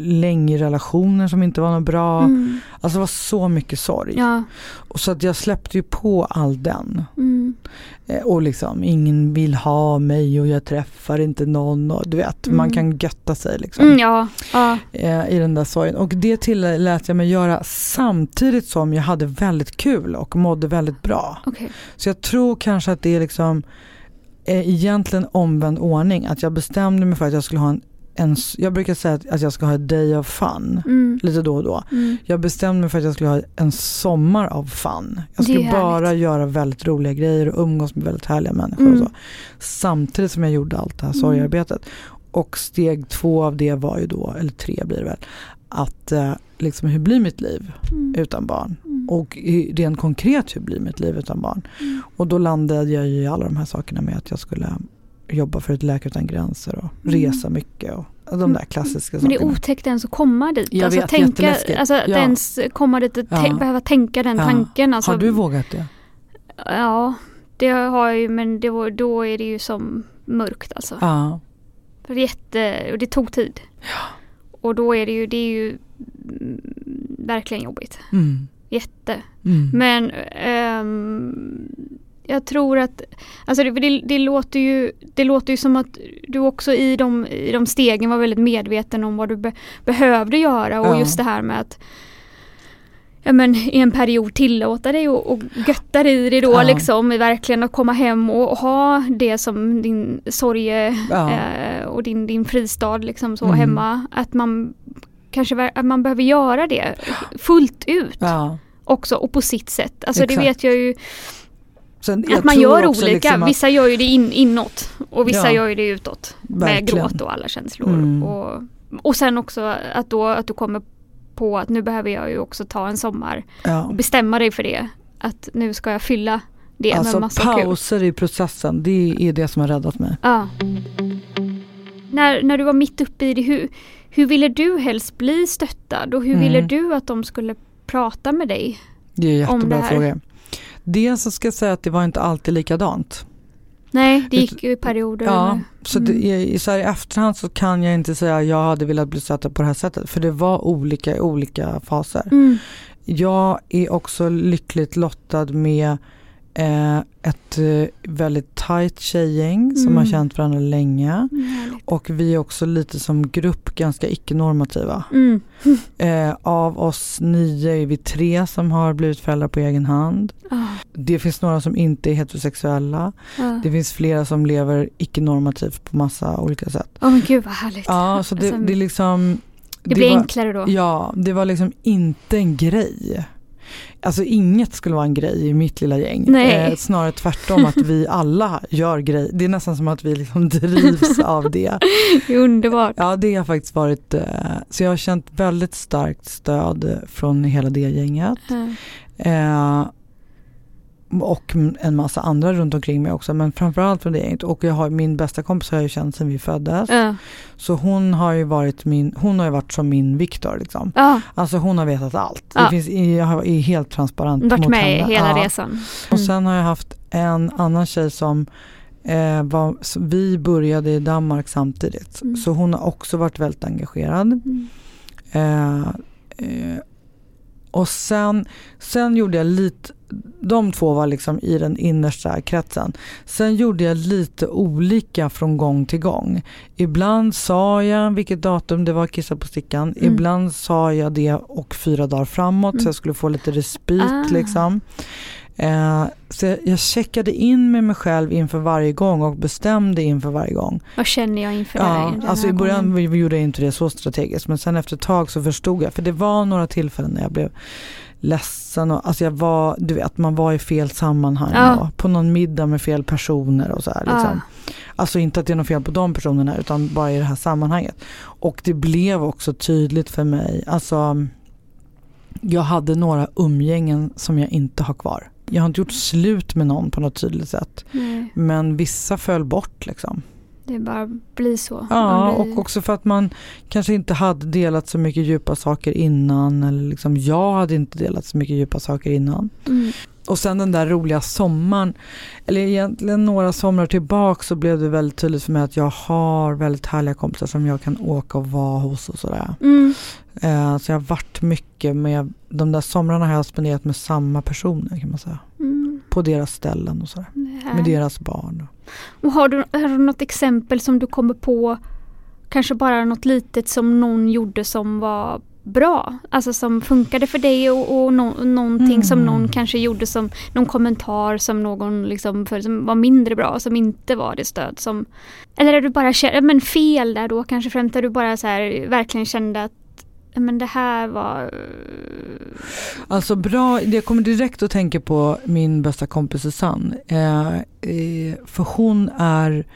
länge i relationer som inte var något bra. Mm. Alltså det var så mycket sorg. Ja. Och så att jag släppte ju på all den. Mm. Eh, och liksom ingen vill ha mig och jag träffar inte någon. Och du vet, mm. man kan götta sig liksom. Mm, ja. Ja. Eh, I den där sorgen. Och det tillät jag mig göra samtidigt som jag hade väldigt kul och mådde väldigt bra. Okay. Så jag tror kanske att det är liksom eh, egentligen omvänd ordning. Att jag bestämde mig för att jag skulle ha en en, jag brukar säga att, jag ska ha ett day of fun mm. lite då och då. Mm. Jag bestämde mig för att jag skulle ha en sommar av fun. Jag skulle bara göra väldigt roliga grejer och umgås med väldigt härliga människor. Mm. Och så. Samtidigt som jag gjorde allt det här mm. sorgarbetet. Och steg två av det var ju då, eller tre blir det väl, att eh, liksom hur blir mitt liv mm. utan barn? Mm. Och rent konkret hur blir mitt liv utan barn? Och då landade jag i alla de här sakerna med att jag skulle jobba för ett Läkare Utan Gränser och mm. resa mycket. Och, de där mm. klassiska sakerna. Men det är otäckt ens att komma dit. Jag alltså, vet, tänka, alltså ja. ens komma dit och ja. behöva tänka den ja. tanken. Alltså, har du vågat det? Ja, det har jag ju men det var, då är det ju som mörkt alltså. Ja. För det, jätte, och det tog tid. Ja. Och då är det ju, det är ju verkligen jobbigt. Mm. Jätte. Mm. Men um, jag tror att, alltså det, det, det, låter ju, det låter ju som att du också i de, i de stegen var väldigt medveten om vad du be, behövde göra och ja. just det här med att ja, men, i en period tillåta dig och, och götta dig i det då ja. liksom verkligen att komma hem och, och, ha det som din sorge ja. eh, och din, din fristad liksom så mm. hemma. Att man kanske att man behöver göra det fullt ut också och på sitt sätt. Alltså Exakt. det vet jag ju Sen, att man gör olika, liksom att... vissa gör ju det in, inåt och vissa ja, gör ju det utåt. Verkligen. Med gråt och alla känslor. Mm. Och, och sen också att, då, att du kommer på att nu behöver jag ju också ta en sommar ja. och bestämma dig för det. Att nu ska jag fylla det alltså, med massa pauser kul. i processen, det är det som har räddat mig. Ja. När, när du var mitt uppe i det, hur, hur ville du helst bli stöttad och hur mm. ville du att de skulle prata med dig? Det är en jättebra fråga. Dels så ska jag säga att det var inte alltid likadant. Nej, det gick ju i perioder. Ja, mm. så det, i, så här, i efterhand så kan jag inte säga att jag hade velat bli satt på det här sättet. För det var olika i olika faser. Mm. Jag är också lyckligt lottad med Eh, ett eh, väldigt tajt tjejgäng mm. som har mm. känt varandra länge. Mm, och vi är också lite som grupp ganska icke-normativa. Mm. Eh, av oss nio är vi tre som har blivit föräldrar på egen hand. Oh. Det finns några som inte är heterosexuella. Oh. Det finns flera som lever icke-normativt på massa olika sätt. Åh oh, men gud vad härligt. Ja, så det, alltså, det är liksom det, det blir var, enklare då? Ja, det var liksom inte en grej. Alltså inget skulle vara en grej i mitt lilla gäng. Eh, snarare tvärtom att vi alla gör grejer. Det är nästan som att vi liksom drivs av det. det är underbart. Ja det har faktiskt varit, eh, så jag har känt väldigt starkt stöd från hela det gänget. Mm. Eh, och en massa andra runt omkring mig också men framförallt från det gänget. Och jag har, min bästa kompis har jag känt sedan vi föddes. Ja. Så hon har ju varit min, hon har ju varit som min Viktor liksom. Ja. Alltså hon har vetat allt. Ja. Det finns, jag är helt transparent varit mot med henne. hela resan. Mm. Och sen har jag haft en annan tjej som eh, var, vi började i Danmark samtidigt. Mm. Så hon har också varit väldigt engagerad. Mm. Eh, eh, och sen, sen gjorde jag lite, de två var liksom i den innersta kretsen. Sen gjorde jag lite olika från gång till gång. Ibland sa jag vilket datum det var, kissa på stickan. Mm. Ibland sa jag det och fyra dagar framåt mm. så jag skulle få lite respit ah. liksom. Eh, så jag, checkade in med mig själv inför varje gång och bestämde inför varje gång. Vad känner jag inför ja, det? Alltså I början vi gjorde jag inte det så strategiskt men sen efter ett tag så förstod jag. För det var några tillfällen när jag blev ledsen och alltså jag var, du vet man var i fel sammanhang ja. och på någon middag med fel personer och så här, liksom. ja. Alltså inte att det är något fel på de personerna utan bara i det här sammanhanget. Och det blev också tydligt för mig, alltså jag hade några umgängen som jag inte har kvar. Jag har inte gjort slut med någon på något tydligt sätt. Nej. Men vissa föll bort liksom. Det bara blir så. Ja, blir... och också för att man kanske inte hade delat så mycket djupa saker innan. Eller liksom jag hade inte delat så mycket djupa saker innan. Mm. Och sen den där roliga sommaren, eller egentligen några somrar tillbaka så blev det väldigt tydligt för mig att jag har väldigt härliga kompisar som jag kan åka och vara hos och sådär. Mm. Eh, så jag har varit mycket med, de där somrarna har jag spenderat med samma personer kan man säga. Mm. På deras ställen och sådär. Med deras barn. Och har, du, har du något exempel som du kommer på, kanske bara något litet som någon gjorde som var bra? Alltså som funkade för dig och, och no, någonting mm. som någon kanske gjorde som någon kommentar som någon liksom för, som var mindre bra, som inte var det stöd som... Eller är du bara men fel där då kanske främst där du bara så här verkligen kände att men det här var... Alltså bra, jag kommer direkt att tänka på min bästa kompis Susanne. Eh, eh, för hon är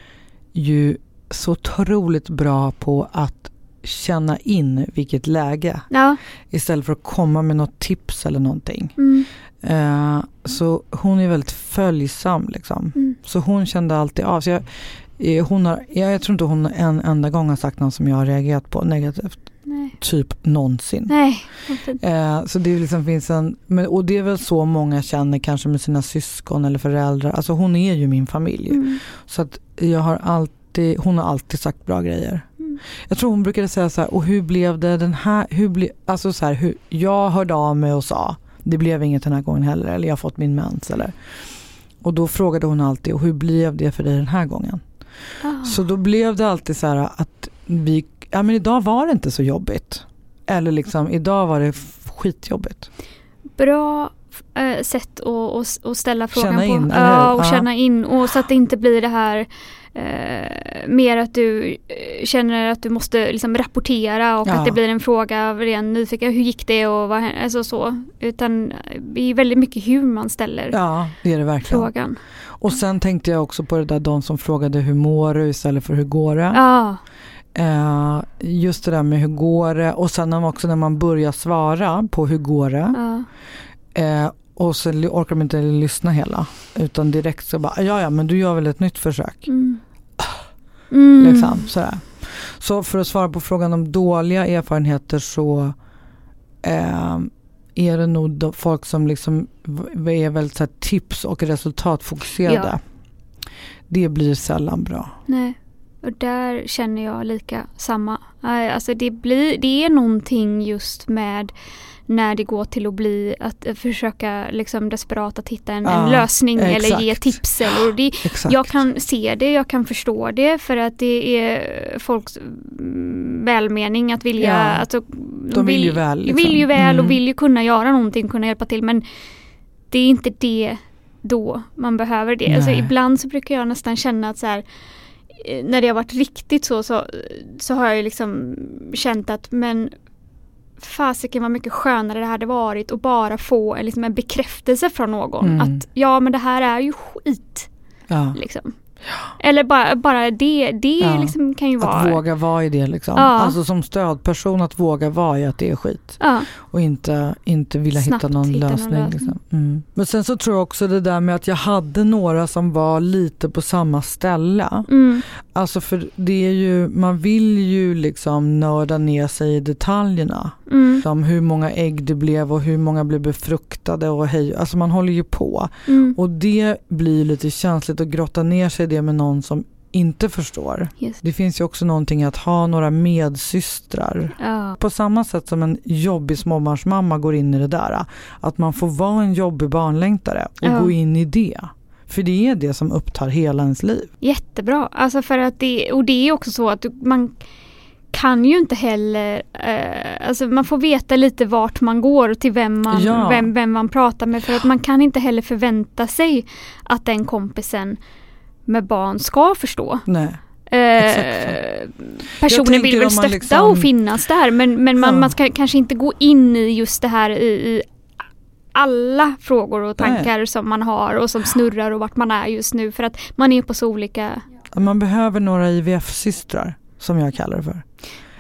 ju så otroligt bra på att känna in vilket läge. Ja. Istället för att komma med något tips eller någonting. Mm. Eh, så hon är väldigt följsam. Liksom. Mm. Så hon kände alltid av. Så jag, eh, hon har, jag, jag tror inte hon en enda gång har sagt något som jag har reagerat på negativt. Nej. Typ någonsin. Nej. Eh, så det liksom finns en, men, och det är väl så många känner kanske med sina syskon eller föräldrar. Alltså hon är ju min familj. Mm. Så att jag har alltid, hon har alltid sagt bra grejer. Mm. Jag tror hon brukade säga så här, och hur blev det den här, hur ble, alltså så här, hur, jag hörde av mig och sa, det blev inget den här gången heller, eller jag har fått min mens eller. Och då frågade hon alltid, och hur blev det för dig den här gången? Ah. Så då blev det alltid så här att vi, ja men idag var det inte så jobbigt. Eller liksom, idag var det skitjobbigt. Bra äh, sätt att, att, att ställa frågan känna på. In, ja, och känna in. Och så att det inte blir det här eh, mer att du eh, känner att du måste liksom rapportera och Ja. att det blir en fråga av ren nyfiken. Hur gick det och vad? Alltså så. Utan det är väldigt mycket hur man ställer Ja, det är det verkligen. frågan. Och sen tänkte jag också på det där de som frågade hur mår du istället för hur går det? Ja. Eh, just det där med hur går det och sen också när man börjar svara på hur går det ja. eh, och så orkar man inte lyssna hela utan direkt så bara ja ja men du gör väl ett nytt försök. Mm. Mm. Liksom, sådär. Så för att svara på frågan om dåliga erfarenheter så eh, är det nog folk som liksom är väldigt så tips och resultatfokuserade. Ja. Det blir sällan bra. Nej. Och där känner jag lika samma. Alltså det, blir, det är någonting just med när det går till att bli att eh, försöka liksom desperat att hitta en, Ja, en lösning eller ge exakt. tips. Eller, det, Exakt. jag kan se det, jag kan förstå det för att det är folks mm, välmening att vilja. Ja, Alltså, de vill ju väl, liksom. vill ju väl Mm. och vill ju kunna göra någonting, kunna hjälpa till men det är inte det då man behöver det. Alltså, ibland så brukar jag nästan känna att så här, eh, när det har varit riktigt så, så, så har jag liksom känt att men fasiken vad mycket skönare det hade varit att bara få en, liksom en bekräftelse från någon. Mm. Att ja men det här är ju skit. ja. Liksom. Eller bara, bara det, det Ja. liksom kan ju Att vara... våga vara i det liksom. Ja. Alltså som stödperson att våga vara i att det är skit. Ja, Och inte, inte vilja Snabbt hitta någon hitta någon lösning. lösning. liksom. mm. Men sen så tror jag också det där med att jag hade några som var lite på samma ställe. mm, Alltså för det är ju, man vill ju liksom nörda ner sig i detaljerna. mm, Som hur många ägg det blev och hur många blev befruktade och hej. Alltså man håller ju på. mm. Och det blir lite känsligt att grotta ner sig i det med någon som inte förstår. Yes. Det finns ju också någonting att ha några medsystrar. Ja, På samma sätt som en jobbig småbarnsmamma går in i det där. Att man får vara en jobbig barnlängtare och Ja. gå in i det. För det är det som upptar hela ens liv. jättebra. Alltså för att det, och det är också så att man kan ju inte heller, eh, alltså man får veta lite vart man går och till vem man, Ja. vem, vem man pratar med för att man kan inte heller förvänta sig att den kompisen med barn ska förstå. Nej. Eh, personen vill väl stötta liksom- och finnas där men, men man, Ja. man ska kanske inte gå in i just det här i, i alla frågor och tankar som man har och som snurrar och vart man är just nu för att man är på så olika Man behöver några IVF-systrar som jag kallar det för.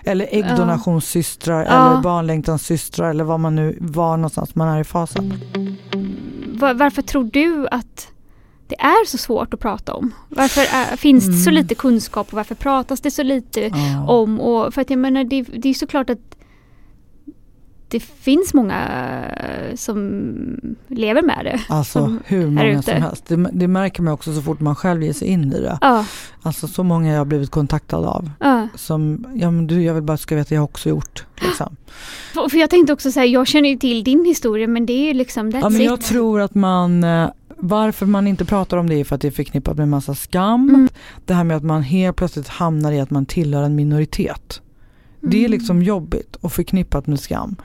Eller äggdonationssystrar ja. eller barnlängtanssystrar eller vad man nu var någonstans man är i fasen. Var, varför tror du att det är så svårt att prata om? Varför är, finns det så mm. lite kunskap och varför pratas det så lite ja. om? Och för att jag menar det, det är såklart att det finns många som lever med det. Alltså hur många som helst. Det, det, märker man också så fort man själv ger sig in i det. Ja. Alltså så många jag har blivit kontaktad av. Ja. Som, ja men du jag vill bara ska veta jag har också gjort. Liksom. För, jag tänkte också säga, jag känner ju till din historia men det är ju liksom that's ja, men Jag tror att man eh, varför man inte pratar om det är för att det är förknippat med massa skam. Mm. Det här med att man helt plötsligt hamnar i att man tillhör en minoritet. Det är mm. liksom jobbigt och förknippat med skam.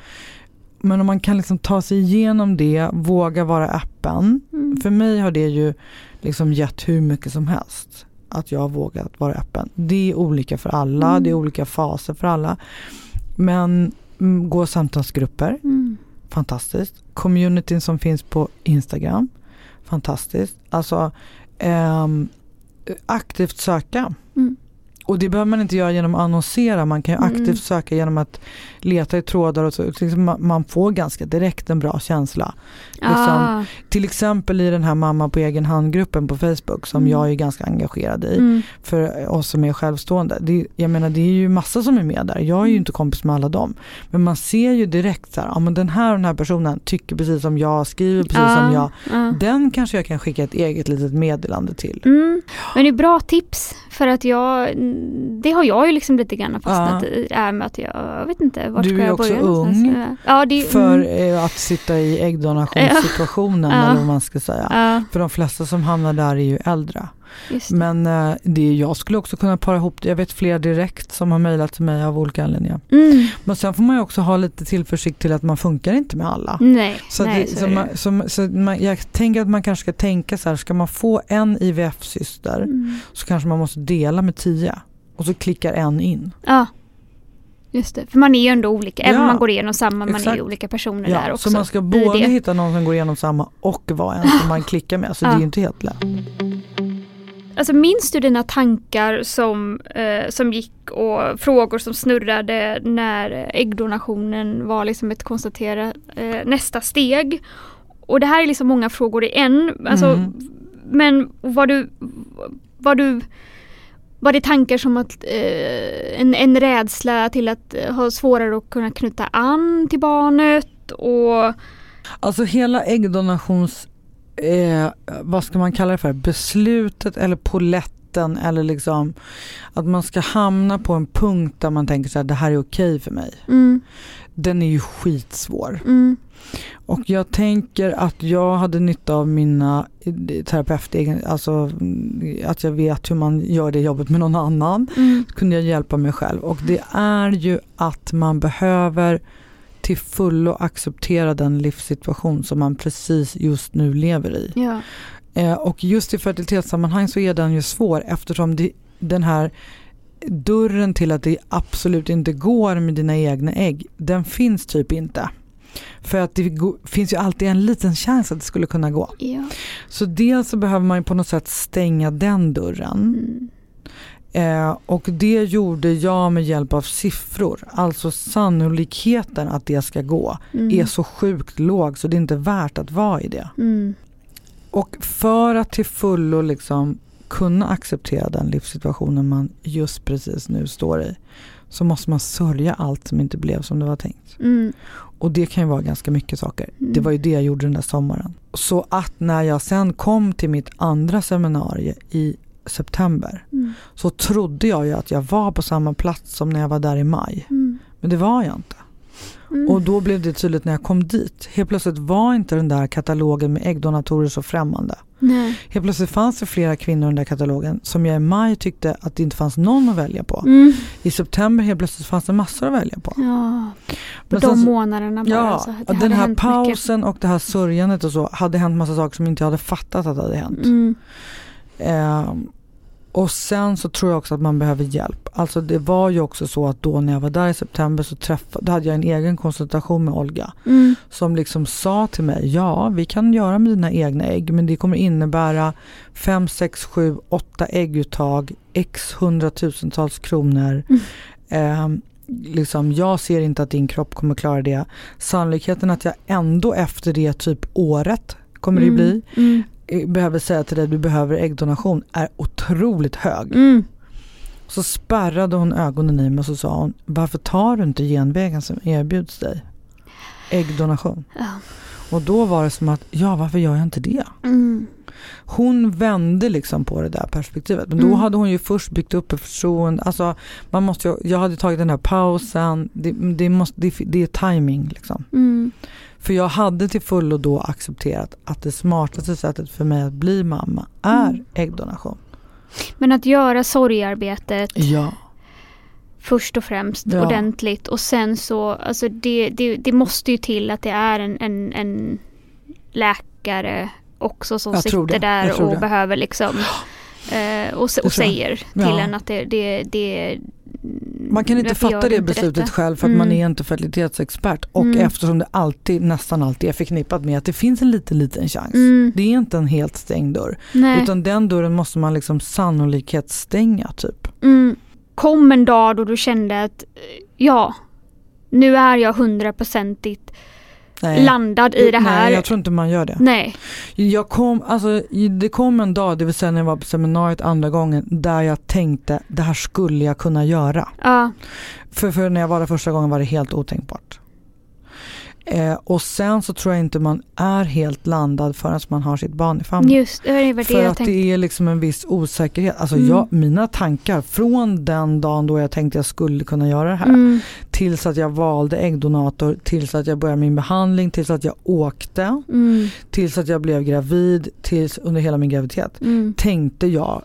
Men om man kan liksom ta sig igenom det, våga vara öppen. Mm. För mig har det ju liksom gett hur mycket som helst. Att jag har vågat vara öppen. Det är olika för alla, mm. det är olika faser för alla. Men mm, gå samtalsgrupper, mm. fantastiskt. Communityn som finns på Instagram, fantastiskt. Alltså eh, aktivt söka. Mm. Och det behöver man inte göra genom att annonsera, man kan ju aktivt mm. söka genom att leta i trådar och så. Liksom man får ganska direkt en bra känsla. Liksom, ah. Till exempel i den här mamma på egen hand-gruppen på Facebook som mm. jag är ganska engagerad i. Mm. För oss som är självstående. Det, jag menar det är ju massa som är med där. Jag är ju mm. inte kompis med alla dem. Men man ser ju direkt så här, ja men den här och den här personen tycker precis som jag, skriver precis ah. som jag. Ah. Den kanske jag kan skicka ett eget litet meddelande till. Mm. Men det är bra tips för att jag, det har jag ju liksom lite grann fastnat i. Är med att jag, jag vet inte vart ska jag börja. Du är också ung ja, det, för mm. att sitta i äggdonationssituationen ja. eller vad man ska säga. Ja. För de flesta som hamnar där är ju äldre. Men eh, det, jag skulle också kunna para ihop det. Jag vet fler direkt som har mejlat till mig av olika anledningar. Mm. Men sen får man ju också ha lite tillförsikt till att man funkar inte med alla. Nej, så, nej, det, så, man, så, så man, jag tänker att man kanske ska tänka så här, ska man få en IVF-syster mm. så kanske man måste dela med tio och så klickar en in. Ja. Just det, för man är ju ändå olika, ja, även om man går igenom samma, man är olika personer ja, där också. Så man ska både hitta någon som går igenom samma och vara en som man klickar med, så ja. det är ju inte helt lätt. Alltså minns du dina tankar som, eh, som gick och frågor som snurrade när äggdonationen var liksom ett konstaterat eh, nästa steg? Och det här är liksom många frågor i en. Alltså, mm. Men var du, var du var det tankar som att eh, en, en rädsla till att eh, ha svårare att kunna knyta an till barnet? Och... Alltså hela äggdonations, eh, vad ska man kalla det för, beslutet eller poletten eller liksom att man ska hamna på en punkt där man tänker så här, det här är okej för mig. Mm. Den är ju skitsvår. Mm. Och jag tänker att jag hade nytta av mina terapeuter, alltså att jag vet hur man gör det jobbet med någon annan. Mm. kunde jag hjälpa mig själv. Och det är ju att man behöver till fullo acceptera den livssituation som man precis just nu lever i. Ja. Eh, och just i fertilitetssammanhang så är den ju svår eftersom det, den här dörren till att det absolut inte går med dina egna ägg, den finns typ inte. För att det finns ju alltid en liten chans att det skulle kunna gå. Ja. Så dels så behöver man på något sätt stänga den dörren. Mm. Eh, och det gjorde jag med hjälp av siffror. Alltså sannolikheten att det ska gå mm. är så sjukt låg så det är inte värt att vara i det. Mm. Och för att till fullo liksom kunna acceptera den livssituationen man just precis nu står i så måste man sörja allt som inte blev som det var tänkt. Mm. Och det kan ju vara ganska mycket saker. Mm. Det var ju det jag gjorde den där sommaren. Så att när jag sen kom till mitt andra seminarium i september mm. så trodde jag ju att jag var på samma plats som när jag var där i maj. Mm. Men det var jag inte. Mm. Och då blev det tydligt när jag kom dit. Helt plötsligt var inte den där katalogen med äggdonatorer så främmande. Nej. Helt plötsligt fanns det flera kvinnor i den där katalogen som jag i maj tyckte att det inte fanns någon att välja på. Mm. I september helt plötsligt fanns det massor att välja på. Ja, på de sen, månaderna bara. Ja, så den här pausen mycket. och det här sörjandet och så hade hänt massa saker som inte jag hade fattat att det hade hänt. Mm. Eh, och sen så tror jag också att man behöver hjälp. Alltså det var ju också så att då när jag var där i september så träffade, då hade jag en egen konsultation med Olga. Mm. Som liksom sa till mig, ja vi kan göra med dina egna ägg men det kommer innebära 5, 6, 7, 8 ägguttag, x hundratusentals kronor. Mm. Eh, liksom, jag ser inte att din kropp kommer klara det. Sannolikheten att jag ändå efter det typ året kommer mm. det bli, mm. Eh, behöver säga till dig att du behöver äggdonation är otroligt hög. Mm. Så spärrade hon ögonen i mig och så sa hon, varför tar du inte genvägen som erbjuds dig? Äggdonation. Ja. Och då var det som att, ja varför gör jag inte det? Mm. Hon vände liksom på det där perspektivet. Men då Mm. hade hon ju först byggt upp ett förtroende. Alltså, man måste ju, jag hade tagit den här pausen. Det, det, måste, det, det är timing liksom. Mm. För jag hade till fullo då accepterat att det smartaste sättet för mig att bli mamma är Mm. äggdonation. Men att göra sorgarbetet Ja. först och främst Ja. ordentligt och sen så, alltså det, det, det måste ju till att det är en, en, en läkare också som Jag sitter där och det. behöver liksom eh, och, och säger till Ja. en att det, det, det Man kan inte fatta det beslutet detta? själv för att man Mm. är inte fertilitetsexpert. Och Mm. eftersom det alltid, nästan alltid är förknippat med att det finns en liten, liten chans. Mm. Det är inte en helt stängd dörr. Nej. Utan den dörren måste man liksom sannolikhetsstänga typ. Mm. Kom en dag då du kände att ja, nu är jag hundraprocentigt Nej. landad i det här. Nej, jag tror inte man gör det. Nej. Jag kom, alltså, det kom en dag, det vill säga när jag var på seminariet andra gången, där jag tänkte det här skulle jag kunna göra. Ja. För, för när jag var där första gången var det helt otänkbart. Eh, och sen så tror jag inte man är helt landad förrän man har sitt barn i famnen. Just det, var det För att tänkte. det är liksom en viss osäkerhet. Alltså Mm. jag, mina tankar från den dagen då jag tänkte jag skulle kunna göra det här Mm. tills att jag valde äggdonator, tills att jag började min behandling, tills att jag åkte, Mm. tills att jag blev gravid, tills under hela min graviditet Mm. tänkte jag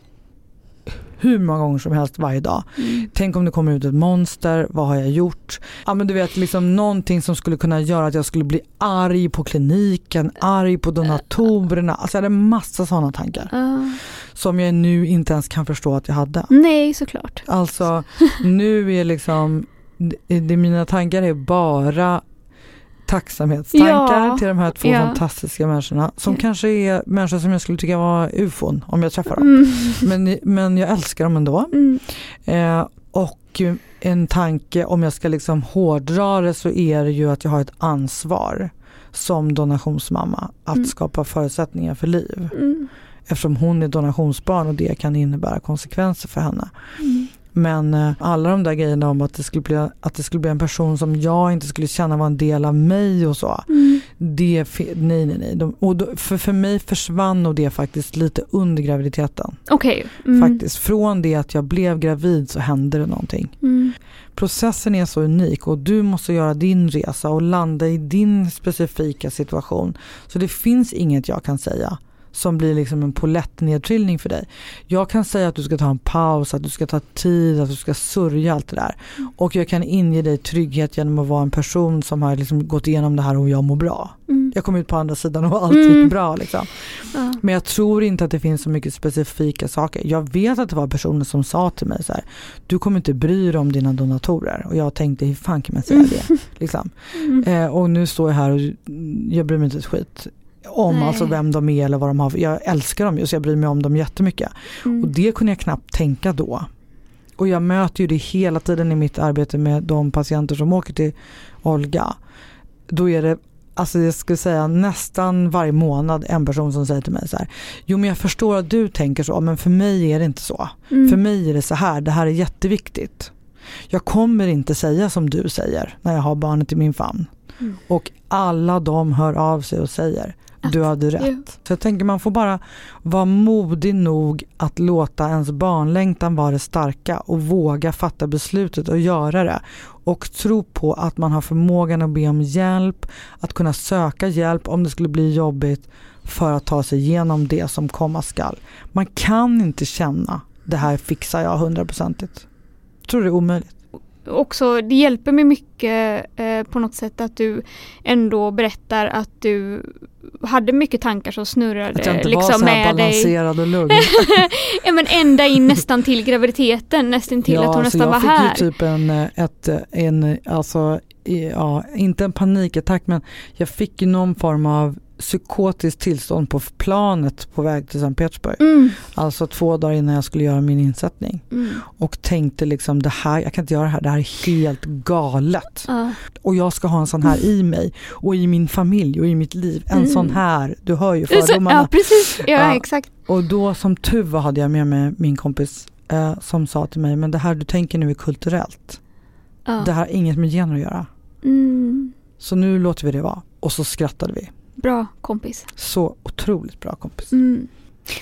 hur många gånger som helst varje dag. Mm. Tänk om det kommer ut ett monster, vad har jag gjort? Ja men du vet liksom någonting som skulle kunna göra att jag skulle bli arg på kliniken, arg på donatorerna. Alltså jag hade massa sådana tankar Ja. som jag nu inte ens kan förstå att jag hade. Nej, såklart. Alltså nu är liksom, det, det, mina tankar är bara tacksamhetstankar Ja, till de här två ja. fantastiska människorna som Ja. kanske är människor som jag skulle tycka var ufon om jag träffar dem. Mm. Men, men jag älskar dem ändå. Mm. Eh, och en tanke, om jag ska liksom hårdra det så är det ju att jag har ett ansvar som donationsmamma att Mm. skapa förutsättningar för liv. Mm. Eftersom hon är donationsbarn och det kan innebära konsekvenser för henne. Men eh, alla de där grejerna om att det, skulle bli, att det skulle bli en person som jag inte skulle känna var en del av mig och så. Mm. Det, nej nej nej. De, och då, för, för mig försvann nog det faktiskt lite under graviditeten. Okej. Mm. Faktiskt. Från det att jag blev gravid så hände det någonting. Mm. Processen är så unik och du måste göra din resa och landa i din specifika situation. Så det finns inget jag kan säga som blir liksom en polettnedtrillning för dig. Jag kan säga att du ska ta en paus, att du ska ta tid, att du ska sörja allt det där. Och jag kan inge dig trygghet genom att vara en person som har liksom gått igenom det här och jag mår bra. Mm. Jag kom ut på andra sidan och allt Mm. gick bra. Liksom. Ja. Men jag tror inte att det finns så mycket specifika saker. Jag vet att det var personer som sa till mig så här, du kommer inte bry dig om dina donatorer. Och jag tänkte, hur fan kan man säga Mm. det? Liksom. Mm. Eh, och nu står jag här och jag bryr mig inte ett skit om Nej. alltså vem de är eller vad de har. Jag älskar dem ju så jag bryr mig om dem jättemycket. Och Mm. det kunde jag knappt tänka då. Och jag möter ju det hela tiden i mitt arbete med de patienter som åker till Olga. Då är det, alltså jag skulle säga nästan varje månad en person som säger till mig så här. Jo men jag förstår att du tänker så men för mig är det inte så. Mm. För mig är det så här, det här är jätteviktigt. Jag kommer inte säga som du säger när jag har barnet i min famn. Mm. Och alla de hör av sig och säger du hade rätt. Så jag tänker man får bara vara modig nog att låta ens barnlängtan vara det starka och våga fatta beslutet och göra det. Och tro på att man har förmågan att be om hjälp, att kunna söka hjälp om det skulle bli jobbigt för att ta sig igenom det som komma skall. Man kan inte känna det här fixar jag hundraprocentigt. Tror det är omöjligt. Också, det hjälper mig mycket eh, på något sätt att du ändå berättar att du hade mycket tankar som snurrade Att jag inte liksom var så här med dig. balanserad och lugn. Ja men ända in nästan till graviditeten, nästan till att hon alltså nästan var jag här. fick ju typ en, eh, ett, en, alltså, ja, inte en panikattack men jag fick ju någon form av psykotiskt tillstånd på planet på väg till Sankt Petersburg. Mm. Alltså två dagar innan jag skulle göra min insättning. Mm. Och tänkte liksom det här, jag kan inte göra det här, det här är helt galet. Ja. Och jag ska ha en sån här i mig och i min familj och i mitt liv. En Mm. sån här, du hör ju fördomarna. Ja, precis. Ja, Ja. exakt. Och då som tur var hade jag med mig min kompis eh, som sa till mig, men det här du tänker nu är kulturellt. Ja. Det här har inget med gener att göra. Mm. Så nu låter vi det vara. Och så skrattade vi. Bra kompis. Så otroligt bra kompis. Mm.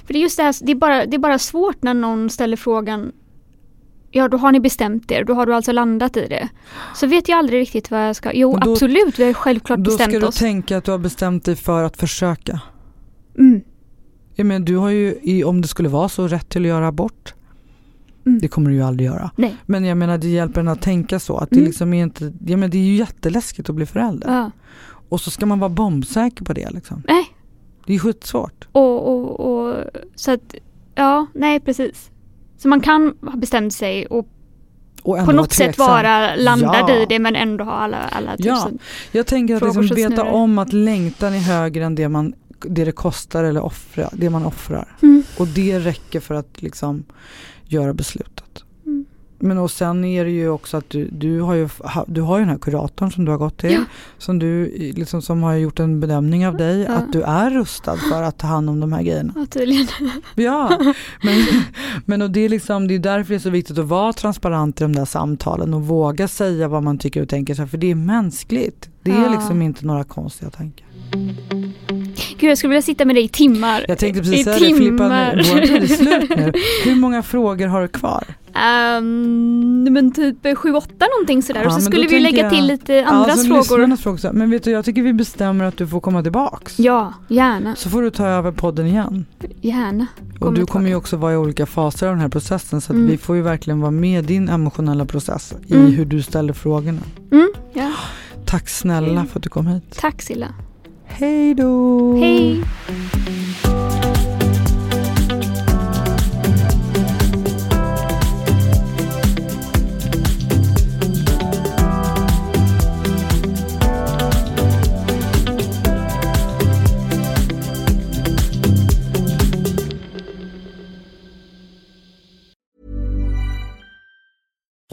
För det är just det här, det är, bara, det är bara svårt när någon ställer frågan Ja, då har ni bestämt er, då har du alltså landat i det. Så vet jag aldrig riktigt vad jag ska... Jo, då- absolut, vi har självklart Då ska bestämt du oss. tänka att du har bestämt dig för att försöka. Mm. Ja, men du har ju, om det skulle vara så, rätt till att göra abort. Mm. Det kommer du ju aldrig göra. Nej. Men jag menar det hjälper en att tänka så. Att det, Mm. liksom är inte, ja, men det är ju jätteläskigt att bli förälder. Ja. Och så ska man vara bombsäker på det. Liksom. Nej. Det är skitsvårt. Och, och, och så att, ja, nej precis. Så man kan ha bestämt sig och på något sätt vara landad Ja. i det men ändå ha alla, alla Ja. tusen. Jag tänker att liksom som veta om att längtan är högre än det, man, det det kostar eller offra, det man offrar. Mm. Och det räcker för att liksom göra beslutet. Men och sen är det ju också att du, du, har ju, du har ju den här kuratorn som du har gått till. Ja. Som, du, liksom, som har gjort en bedömning av dig. Ja. Att du är rustad för att ta hand om de här grejerna. Ja, tydligen. Ja, men, men och det, är liksom, det är därför det är så viktigt att vara transparent i de där samtalen och våga säga vad man tycker och tänker. För det är mänskligt. Det är Ja. liksom inte några konstiga tankar. Gud, jag skulle vilja sitta med dig i timmar. Jag tänkte precis säga det Filippa, vår tid är slut nu. Hur många frågor har du kvar? Ehm, men typ sju, åtta någonting sådär. Ja, och så skulle vi lägga jag- till lite andras så frågor. lyssnarnas frågor. också. Men vet du, jag tycker vi bestämmer att du får komma tillbaks. Ja, gärna. Så får du ta över podden igen. Gärna. Och Kommer du kommer ju också vara i olika faser av den här processen. Så Mm. vi får ju verkligen vara med i din emotionella process i Mm. hur du ställer frågorna. Mm, ja. Tack snälla för att du kom hit. Tack Silla. Hej då! Hej.